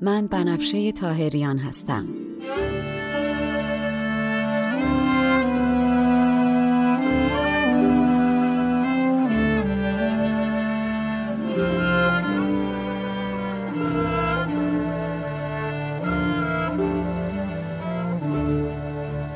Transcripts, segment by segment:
من بنفشه تاهریان هستم.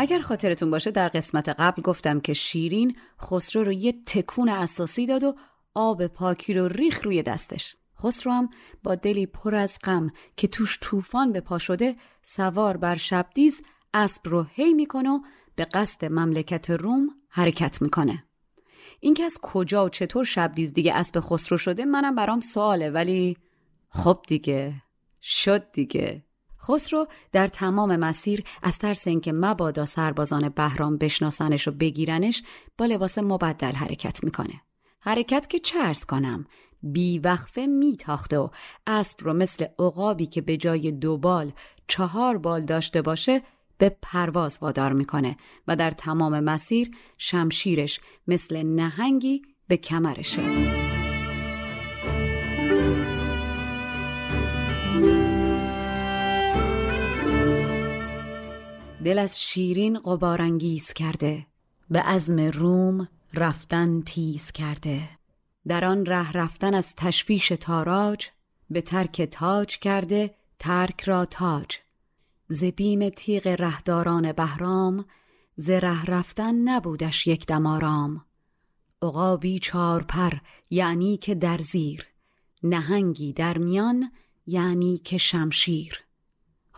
اگر خاطرتون باشه در قسمت قبل گفتم که شیرین خسرو رو یه تکون اساسی داد و آب پاکی رو ریخ روی دستش. خسرو هم با دلی پر از غم که توش طوفان به پا شده سوار بر شبدیز اسب رو هی می‌کنه و به قصد مملکت روم حرکت می‌کنه. اینکه از کجا و چطور شبدیز دیگه اسب خسرو شده منم برام سواله ولی خب دیگه شد دیگه. خسرو در تمام مسیر از ترس اینکه مبادا سربازان بهرام بشناسنش و بگیرنش با لباس مبدل حرکت می‌کنه. حرکت که چرس کنم بی وقفه میتاخته و اسب رو مثل عقابی که به جای دو بال چهار بال داشته باشه به پرواز وادار می‌کنه و در تمام مسیر شمشیرش مثل نهنگی به کمرشه. دل از شیرین قبارانگیز کرده به عزم روم رفتن تیز کرده. در آن ره رفتن از تشویش تاراج به ترک تاج کرده ترک را تاج. ز بیم تیغ رهداران بهرام ز ره رفتن نبودش یک دم آرام. عقابی چار پر یعنی که در زیر. نهنگی در میان یعنی که شمشیر.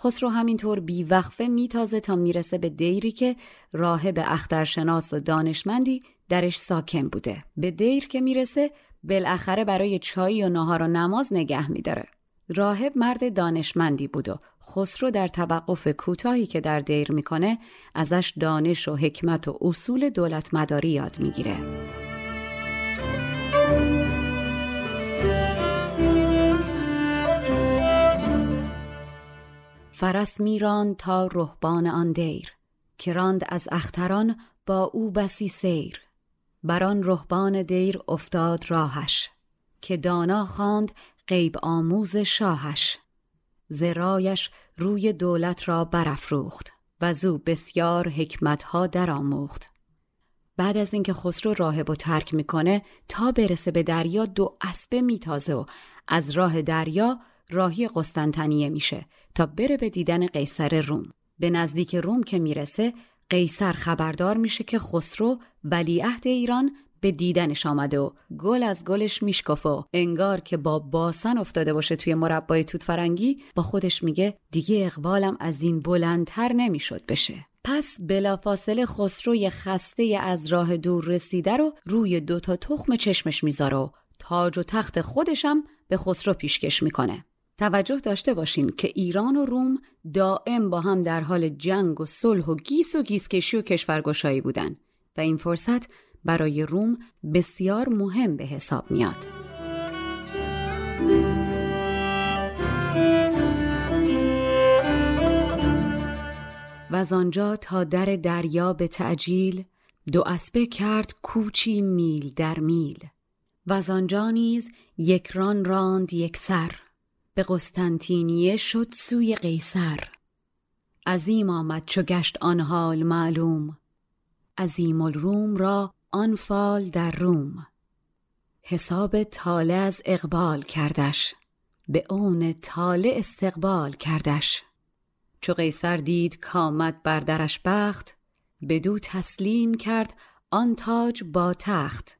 خسرو همینطور بیوقفه میتازه تا می‌رسه به دیری که راهب اخترشناس و دانشمندی درش ساکن بوده. به دیر که می‌رسه بالاخره برای چایی و نهار و نماز نگه میداره. راهب مرد دانشمندی بود و خسرو در توقف کوتاهی که در دیر می‌کنه ازش دانش و حکمت و اصول دولت مداری یاد می‌گیره. فرس میران تا رهبان آن دیر که راند از اختران با او بسی سیر. بر آن رهبان دیر افتاد راهش که دانا خواند غیب آموز شاهش. زرایش روی دولت را برافروخت و زو بسیار حکمتها درآموخت. بعد از اینکه خسرو راهب و ترک می‌کنه تا برسه به دریا دو اسبه میتازه و از راه دریا راهی قسطنطنیه میشه تا بره به دیدن قیصر روم. به نزدیک روم که می‌رسه قیصر خبردار میشه که خسرو ولیعهد ایران به دیدنش آمده و گل از گلش میشکفه و انگار که با باسن افتاده باشه توی مربای توت فرنگی با خودش میگه دیگه اقبالم از این بلندتر نمی‌شد بشه. پس بلافاصله خسروی خسته از راه دور رسیده رو روی دوتا تخم چشمش می‌ذاره و تاج و تخت خودشم به خسرو پیشکش می‌کنه. توجه داشته باشین که ایران و روم دائم با هم در حال جنگ و صلح و گیس و گیسکشی و کشورگشایی بودن و این فرصت برای روم بسیار مهم به حساب میاد. و از آنجا تا در دریا به تعجیل دو اسبه کرد کوچی میل در میل و از آنجا نیز یک ران راند یک سر به قسطنطینیه شد سوی قیصر. عظیم آمد چو گشت آن حال معلوم. عظیم الروم را آن فال در روم. حساب تاله از اقبال کردش. به اون تاله استقبال کردش. چو قیصر دید کامد بر درش بخت بدو تسلیم کرد آن تاج با تخت.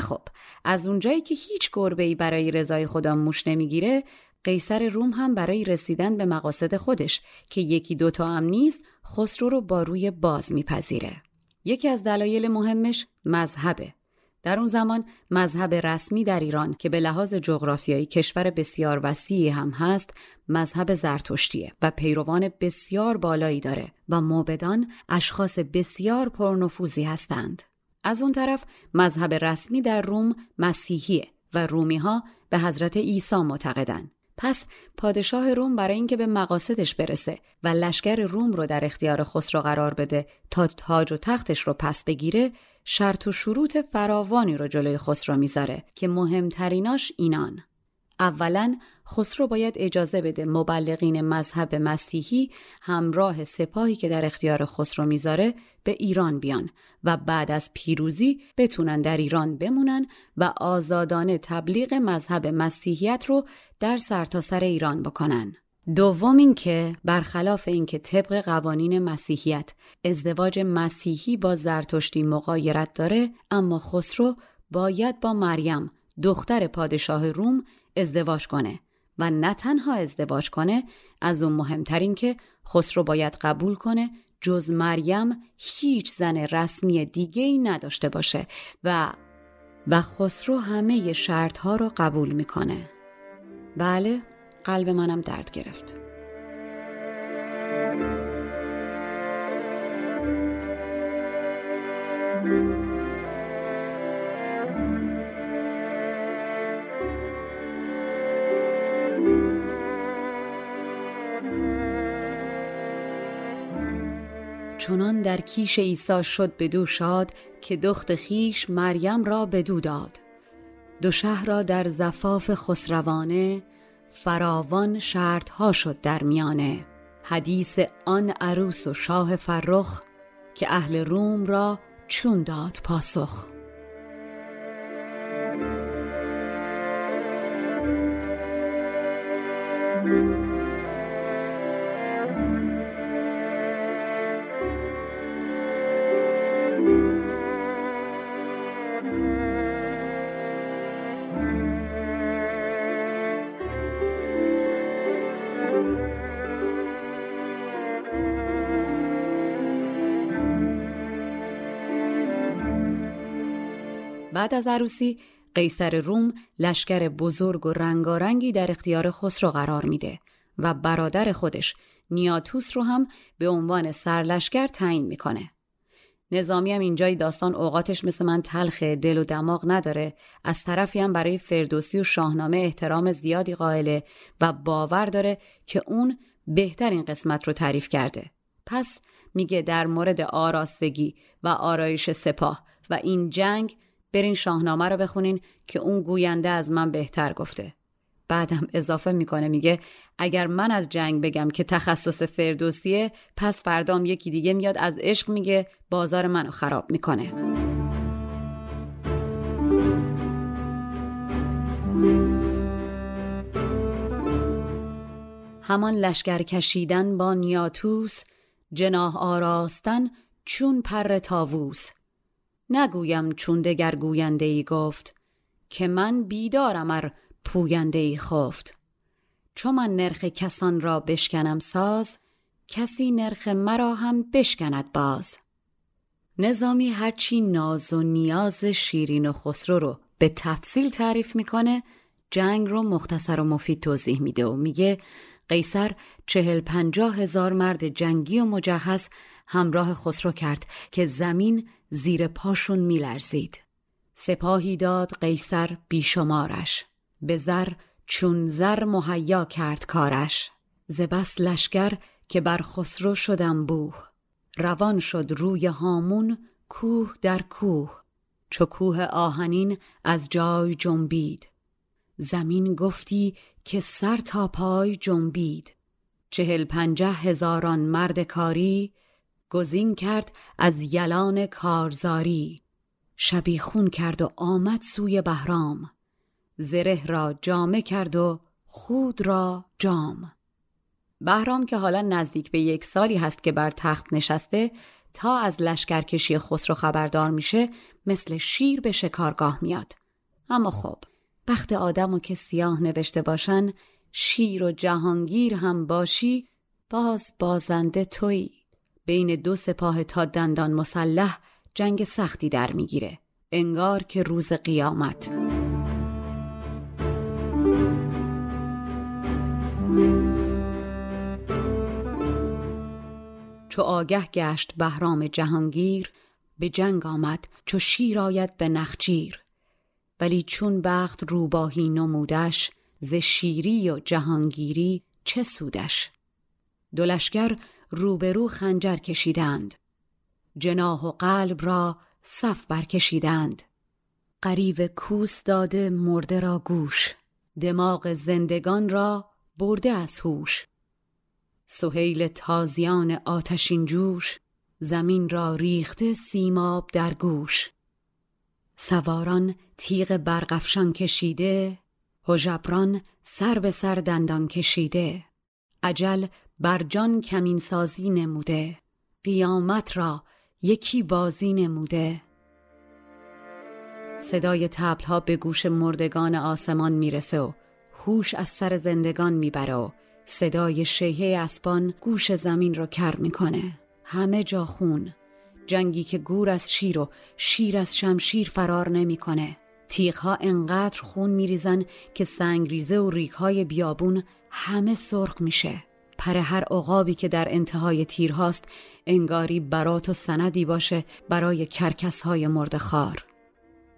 خب از اونجایی که هیچ گربه برای رضای خدا موش نمی‌گیره قیصر روم هم برای رسیدن به مقاصد خودش که یکی دوتا هم نیست خسرو رو با روی باز میپذیره یکی از دلایل مهمش مذهبه در اون زمان مذهب رسمی در ایران که به لحاظ جغرافیایی کشور بسیار وسیعی هم هست مذهب زرتشتیه و پیروان بسیار بالایی داره و موبدان اشخاص بسیار پرنفوذی هستند. از اون طرف مذهب رسمی در روم مسیحیه و رومی ها به حضرت عیسی معتقدند. پس پادشاه روم برای اینکه به مقاصدش برسه و لشکر روم رو در اختیار خسرو قرار بده تا تاج و تختش رو پس بگیره شرط و شروط فراوانی رو جلوی خسرو می‌ذاره که مهمتریناش اینان اولا خسرو باید اجازه بده مبلغین مذهب مسیحی همراه سپاهی که در اختیار خسرو می‌ذاره به ایران بیان و بعد از پیروزی بتونن در ایران بمونن و آزادانه تبلیغ مذهب مسیحیت رو در سرتاسر سر ایران بکنن. دوم اینکه برخلاف اینکه طبق قوانین مسیحیت ازدواج مسیحی با زرتشتی مقایرت داره اما خسرو باید با مریم دختر پادشاه روم ازدواج کنه و نه تنها ازدواج کنه از اون مهمترین که خسرو باید قبول کنه جز مریم هیچ زن رسمی دیگه ای نداشته باشه و و خسرو همه شرط ها رو قبول می‌کنه. بله قلب منم درد گرفت. چنان در کیش عیسی شد بدو شاد که دخت خیش مریم را بدو داد. دو شهر را در زفاف خسروانه فراوان ها شد در میانه. حدیث آن عروس و شاه فرخ که اهل روم را چون داد پاسخ. بعد از عروسی قیصر روم لشکر بزرگ و رنگارنگی در اختیار خسرو قرار میده و برادر خودش نیاتوس رو هم به عنوان سرلشکر تعیین می‌کنه. نظامی هم اینجای داستان اوقاتش مثل من تلخ دل و دماغ نداره از طرفی هم برای فردوسی و شاهنامه احترام زیادی قائله و باور داره که اون بهترین قسمت رو تعریف کرده پس میگه در مورد آراستگی و آرایش سپاه و این جنگ برین شاهنامه رو بخونین که اون گوینده از من بهتر گفته. بعدم اضافه می‌کنه میگه اگر من از جنگ بگم که تخصص فردوسیه پس فردام یکی دیگه میاد از عشق میگه بازار منو خراب می‌کنه. همان لشکر کشیدن با نیاتوس جناه آراستن چون پر تاووس نگویم چون دگر ای گفت که من بیدارم ار پوینده ای خفت. چو من نرخ کسان را بشکنم ساز کسی نرخ مرا هم بشکند باز. نظامی هرچی ناز و نیاز شیرین و خسرو رو به تفصیل تعریف می‌کنه جنگ رو مختصر و مفید توضیح میده و میگه قیصر چهل پنجاه هزار مرد جنگی و مجهز همراه خسرو کرد که زمین زیر پاشون میلرزید. سپاهی داد قیصر بیشمارش. به زر چون زر مهیا کرد کارش. زبس لشکر که بر خسرو شدم بوه. روان شد روی هامون کوه در کوه. چو کوه آهنین از جای جنبید. زمین گفتی که سر تا پای جنبید. چهل پنجه هزاران مرد کاری گزین کرد از یلان کارزاری. شبیخون کرد و آمد سوی بهرام. زره را جامه کرد و خود را جام. بهرام که حالا نزدیک به یک سالی هست که بر تخت نشسته تا از لشکرکشی خسرو خبردار میشه مثل شیر به شکارگاه میاد. اما خب بخت آدم و که سیاه نوشته باشن شیر و جهانگیر هم باشی باز بازنده توی بین دو سپاه تا دندان مسلح جنگ سختی در می‌گیره. انگار که روز قیامت. چو آگه گشت بهرام جهانگیر به جنگ آمد چو شیر آید به نخجیر. ولی چون بخت روباهی نمودش ز شیری و جهانگیری چه سودش؟ دلشگر روبرو خنجر کشیدند. جناح و قلب را صف برکشیدند. قریب کوس داده مرده را گوش. دماغ زندگان را برده از هوش. سهیل تازیان آتشین جوش. زمین را ریخته سیماب در گوش. سواران تیغ برقفشان کشیده. هژبران سر به سر دندان کشیده. عجل بر جان کمین سازی نموده. قیامت را یکی بازی نموده. صدای تبلها به گوش مردگان آسمان می‌رسه و هوش از سر زندگان می‌بره و صدای شیهه اسبان گوش زمین رو کر می‌کنه. همه جا خون. جنگی که گور از شیر و شیر از شمشیر فرار نمی‌کنه. تیغها انقدر خون میریزن که سنگریزه و ریگهای بیابون همه سرخ میشه. پر هر عقابی که در انتهای تیرهاست انگاری برات و سندی باشه برای کرکس های مرد خار.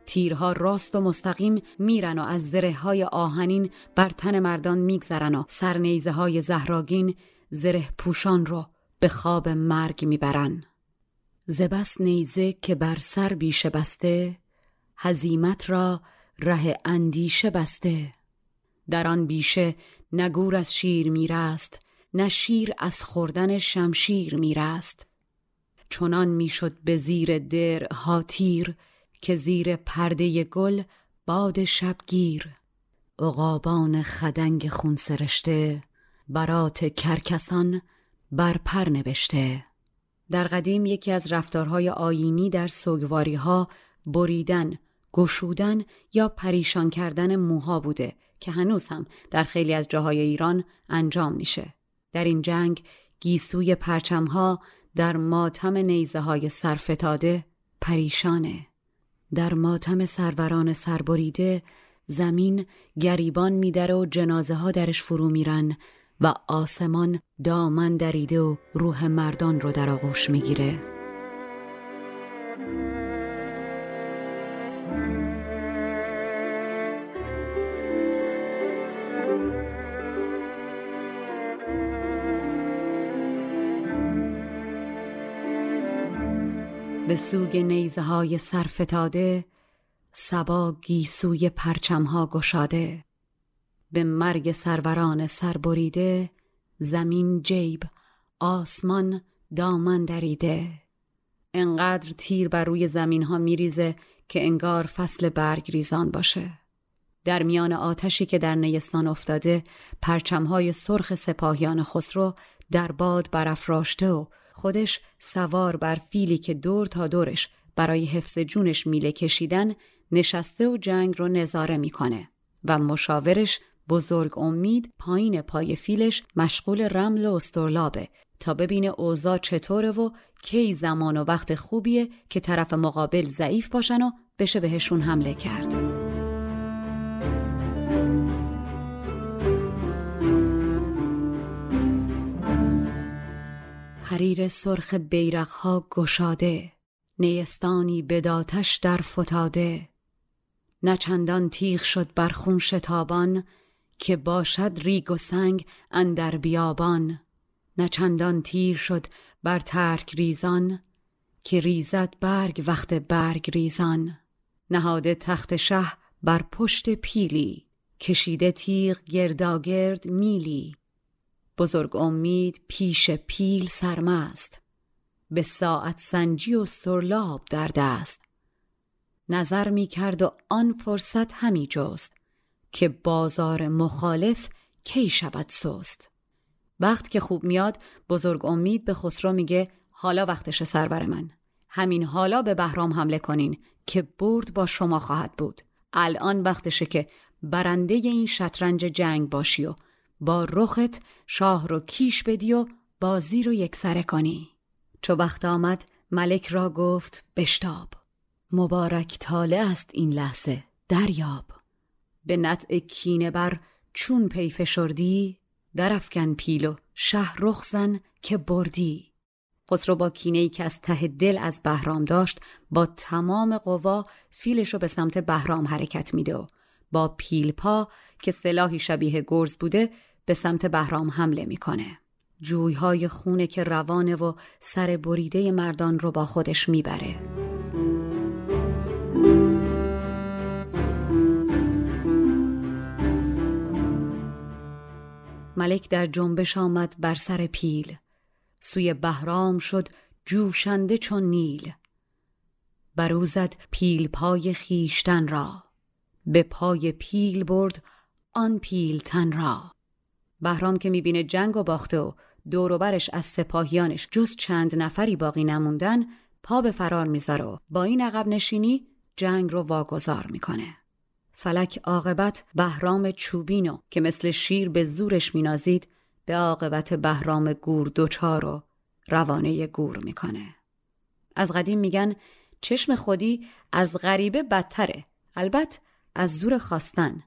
تیرها راست و مستقیم میرن و از زره های آهنین بر تن مردان میگذرن و سرنیزه های زهراگین زره پوشان رو به خواب مرگ می‌برن. زبس نیزه که بر سر بیشه بسته هزیمت را ره اندیشه بسته در آن بیشه نگور از شیر میرست نه شیر از خوردن شمشیر میرست. چنان می‌شد به زیر در هاتیر که زیر پرده گل باد شبگیر. عقابان خدنگ خون سرشته برات کرکسان بر پر نوشته در قدیم یکی از رفتارهای آینی در سوگواری ها بریدن، گشودن یا پریشان کردن موها بوده که هنوز هم در خیلی از جاهای ایران انجام میشه. در این جنگ گیسوی پرچمها در ماتم نیزه های سرفتاده پریشانه. در ماتم سروران سربریده زمین گریبان میدره و جنازه ها درش فرو میرن و آسمان دامن دریده و روح مردان رو در آغوش می‌گیره. به سوگ نیزه های سرفتاده سبا گیسوی پرچمها گشاده. به مرگ سروران سربریده زمین جیب آسمان دامن دریده. انقدر تیر بر روی زمین ها میریزه که انگار فصل برگ ریزان باشه. در میان آتشی که در نیستان افتاده پرچمهای سرخ سپاهیان خسرو در باد برافراشته و خودش سوار بر فیلی که دور تا دورش برای حفظ جونش میله کشیدن نشسته و جنگ رو نظاره می‌کنه و مشاورش بزرگ امید پایین پای فیلش مشغول رمل و استرلابه تا ببینه اوضاع چطوره و کی زمان و وقت خوبیه که طرف مقابل ضعیف باشن و بشه بهشون حمله کرد. حریر سرخ بیرقها گشاده نیستانی بداتش در فتاده. نه چندان تیغ شد بر خون شتابان که باشد ریگ و سنگ اندر بیابان. نه چندان تیر شد بر ترک ریزان که ریزد برگ وقت برگ ریزان. نهاده تخت شه بر پشت پیلی کشیده تیغ گرداگرد میلی. بزرگ امید پیش پیل سرمست به ساعت سنجی و سرلاب در دست. نظر می کرد و آن فرصت همی جست که بازار مخالف کی شود سست. وقت که خوب میاد بزرگ امید به خسرو میگه حالا وقتش سربر من. همین حالا به بهرام حمله کنین که برد با شما خواهد بود. الان وقتشه که برنده این شطرنج جنگ باشی و با رخت شاه رو کیش بدی و بازی رو یکسره کنی. چو وقت آمد ملک را گفت بشتاب. مبارک تاله است این لحظه دریاب. به نطع کینه بر چون پی فشردی درفکن پیل و شه رخ زن که بردی. خسرو با کینه ای که از ته دل از بهرام داشت با تمام قوا فیلش رو به سمت بهرام حرکت میده و با پیلپا که سلاحی شبیه گرز بوده به سمت بهرام حمله می‌کنه. جویهای خونه که روانه و سر بریده مردان رو با خودش می‌بره. ملک در جنبش آمد بر سر پیل. سوی بهرام شد جوشنده چون نیل. بروزد پیل پای خیشتن را. به پای پیل برد آن پیل تن را. بهرام که می‌بینه جنگ و باخته و دوروبرش از سپاهیانش جز چند نفری باقی نموندن پا به فرار می‌ذاره و با این عقب نشینی جنگ رو واگذار می‌کنه. فلک عاقبت بهرام چوبینو که مثل شیر به زورش مینازید به عاقبت بهرام گور دوچار و روانه گور می‌کنه. از قدیم میگن چشم خودی از غریبه بدتره. البته از زور خواستن.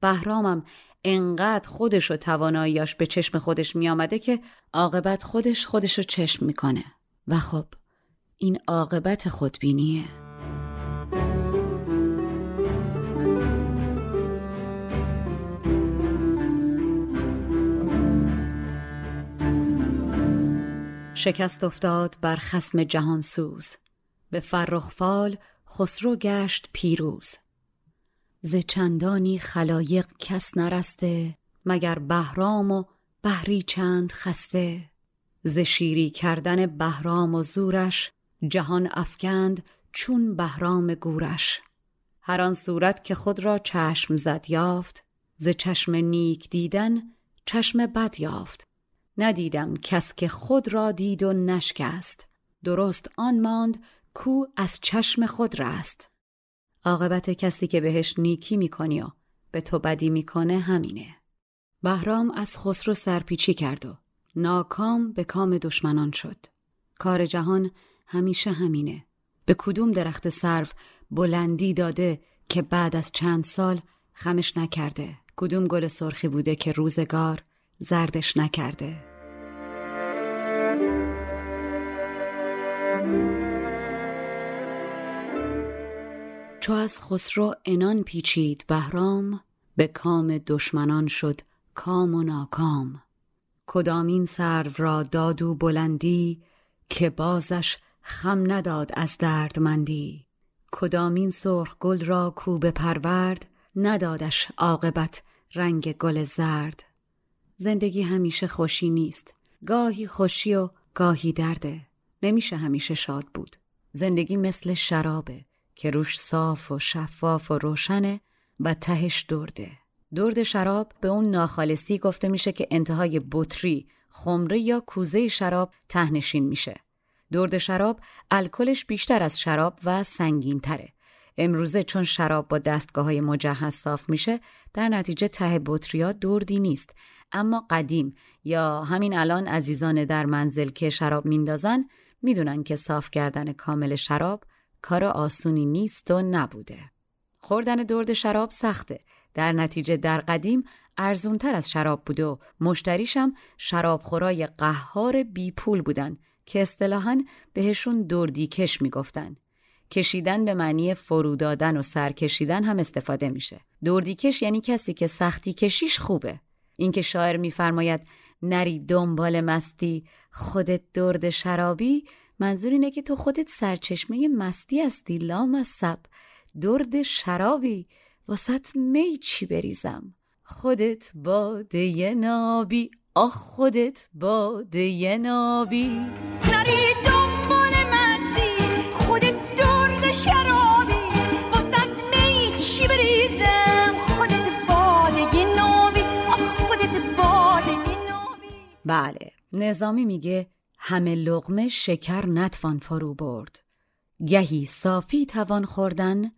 بهرامم انقدر خودش و تواناییاش به چشم خودش میآمده که عاقبت خودش خودش رو چشم می‌کنه. و خب این عاقبت خودبینیه. شکست افتاد بر خسم جهانسوز. به فرخ خسرو گشت پیروز. ز چندانی خلایق کس نرسته مگر بهرام و بهری چند خسته؟ ز شیری کردن بهرام و زورش جهان افکند چون بهرام گورش. هر آن صورت که خود را چشم زد یافت ز چشم نیک دیدن چشم بد یافت. ندیدم کس که خود را دید و نشکست. درست آن ماند کو از چشم خود رست. عاقبت کسی که بهش نیکی می‌کنی و به تو بدی می‌کنه همینه. بهرام از خسرو سرپیچی کرد و ناکام به کام دشمنان شد. کار جهان همیشه همینه. به کدوم درخت صرف بلندی داده که بعد از چند سال خمش نکرده؟ کدوم گل سرخی بوده که روزگار زردش نکرده؟ چو از خسرو انان پیچید بهرام به کام دشمنان شد کام و ناکام. کدامین سرو را دادو بلندی که بازش خم نداد از دردمندی؟ کدامین سرخ گل را کو پرورد ندادش عاقبت رنگ گل زرد؟ زندگی همیشه خوشی نیست گاهی خوشی و گاهی درده. نمیشه همیشه شاد بود. زندگی مثل شرابه. که روش صاف و شفاف و روشنه و تهش درده. درد شراب به اون ناخالصی گفته میشه که انتهای بطری خمره یا کوزه شراب تهنشین میشه. درد شراب الکلش بیشتر از شراب و سنگین تره امروزه چون شراب با دستگاه های مجهز صاف میشه در نتیجه ته بطریا دردی نیست. اما قدیم یا همین الان عزیزان در منزل که شراب میندازن می‌دونن که صاف کردن کامل شراب کار آسونی نیست و نبوده. خوردن درد شراب سخته. در نتیجه در قدیم ارزونتر از شراب بوده و مشتریشم شرابخورای قهار بی پول بودن که اصطلاحا بهشون دردیکش می‌گفتن کشیدن به معنی فرو دادن و سر کشیدن هم استفاده میشه دردیکش یعنی کسی که سختی کشیش خوبه اینکه شاعر میفرماید نری دنبال مستی خودت درد شرابی منظور اینه که تو خودت سرچشمه مستی هستی لامصب درد شرابی واسط می چی بریزم؟ خودت باده نابی. آخ خودت باده نابی. نری دنبال مستی. خودت درد شرابی. واسط می چی بریزم؟ خودت باده نابی. آخ خودت باده نابی. بله نظامی میگه همه لغمه شکر نتوان فرو برد. گهی صافی توان خوردن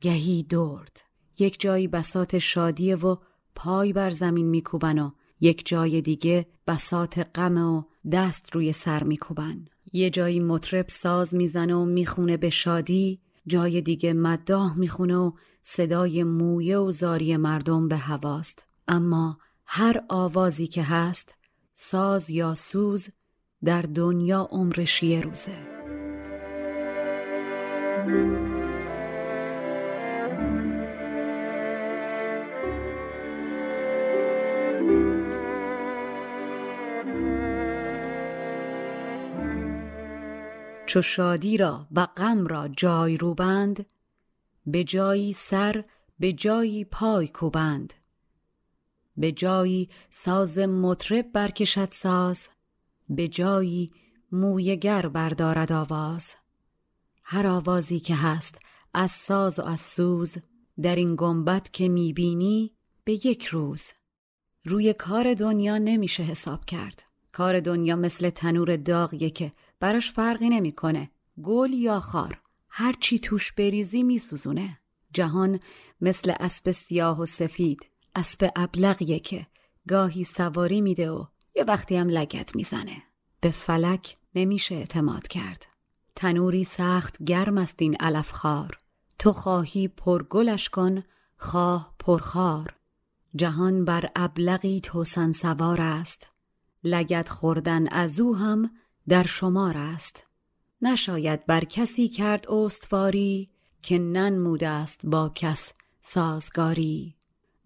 گهی درد. یک جایی بسات شادیه و پای بر زمین میکوبن و یک جای دیگه بسات غم و دست روی سر میکوبن. یه جایی مطرب ساز می‌زنه و می‌خونه به شادی جای دیگه مداح می‌خونه و صدای مویه و زاری مردم به هواست. اما هر آوازی که هست ساز یا سوز در دنیا عمرش یه روزه. چو شادی را و غم را جای روبند به جایی سر به جایی پای کوبند. به جایی ساز مطرب برکشد ساز به جایی مویگر بردارد آواز. هر آوازی که هست از ساز و از سوز در این گنبت که می‌بینی به یک روز. روی کار دنیا نمیشه حساب کرد. کار دنیا مثل تنور داغیه که براش فرقی نمی‌کنه. گل یا خار هر چی توش بریزی میسوزونه. جهان مثل اسب سیاه و سفید اسب ابلغیه که گاهی سواری میده و یه وقتی هم لگت می‌زنه. به فلک نمیشه اعتماد کرد. تنوری سخت گرم است این علف خار تو خواهی پرگلش کن خواه پرخار جهان بر ابلغی توسن سوار است. لگت خوردن از او هم در شمار است. نشاید بر کسی کرد استواری که ننموده است با کس سازگاری.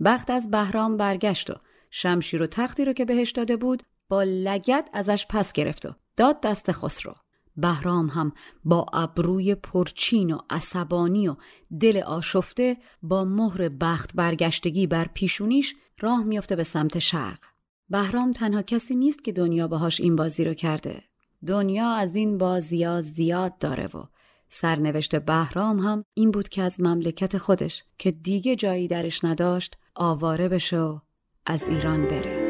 بخت از بهرام برگشت و شمشیر و تختی رو که بهش داده بود با لگت ازش پس گرفت و داد دست خسرو. بهرام هم با ابروی پرچین و عصبانی و دل آشفته با مهر بخت برگشتگی بر پیشونیش راه میافته به سمت شرق. بهرام تنها کسی نیست که دنیا باهاش این بازی رو کرده. دنیا از این بازی زیاد داره و سرنوشت بهرام هم این بود که از مملکت خودش که دیگه جایی درش نداشت آواره بشه و از ایران بره.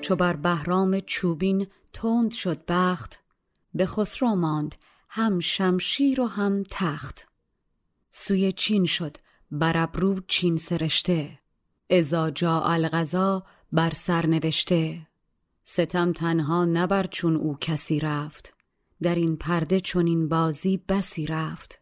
چو بر بهرام چوبین تند شد بخت به خسرو ماند هم شمشیر و هم تخت. سوی چین شد بر ابرو چین سرشته. ازا جا الغذا بر سر نوشته. ستم تنها نبر چون او کسی رفت. در این پرده چون این بازی بسی رفت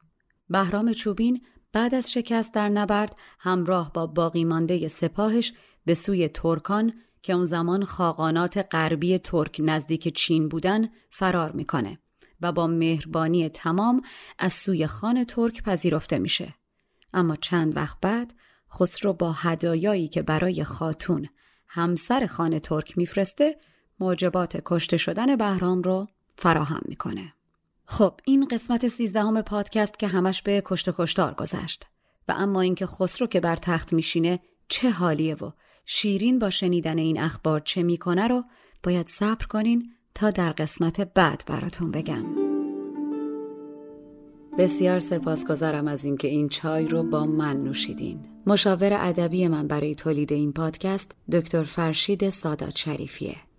بهرام چوبین بعد از شکست در نبرد همراه با باقی مانده سپاهش به سوی ترکان که اون زمان خاقانات غربی ترک نزدیک چین بودن فرار می‌کنه و با مهربانی تمام از سوی خان ترک پذیرفته میشه. اما چند وقت بعد خسرو با هدایایی که برای خاتون همسر خان ترک میفرسته موجبات کشته شدن بهرام رو فراهم می‌کنه. خب این قسمت سیزدهم پادکست که همش به کشت و کشتار گذشت. و اما اینکه خسرو که بر تخت میشینه چه حالیه و شیرین با شنیدن این اخبار چه می‌کنه رو باید صبر کنین تا در قسمت بعد براتون بگم. بسیار سپاسگزارم از اینکه این چای رو با من نوشیدین. مشاور ادبی من برای تولید این پادکست دکتر فرشید سادات شریفیه.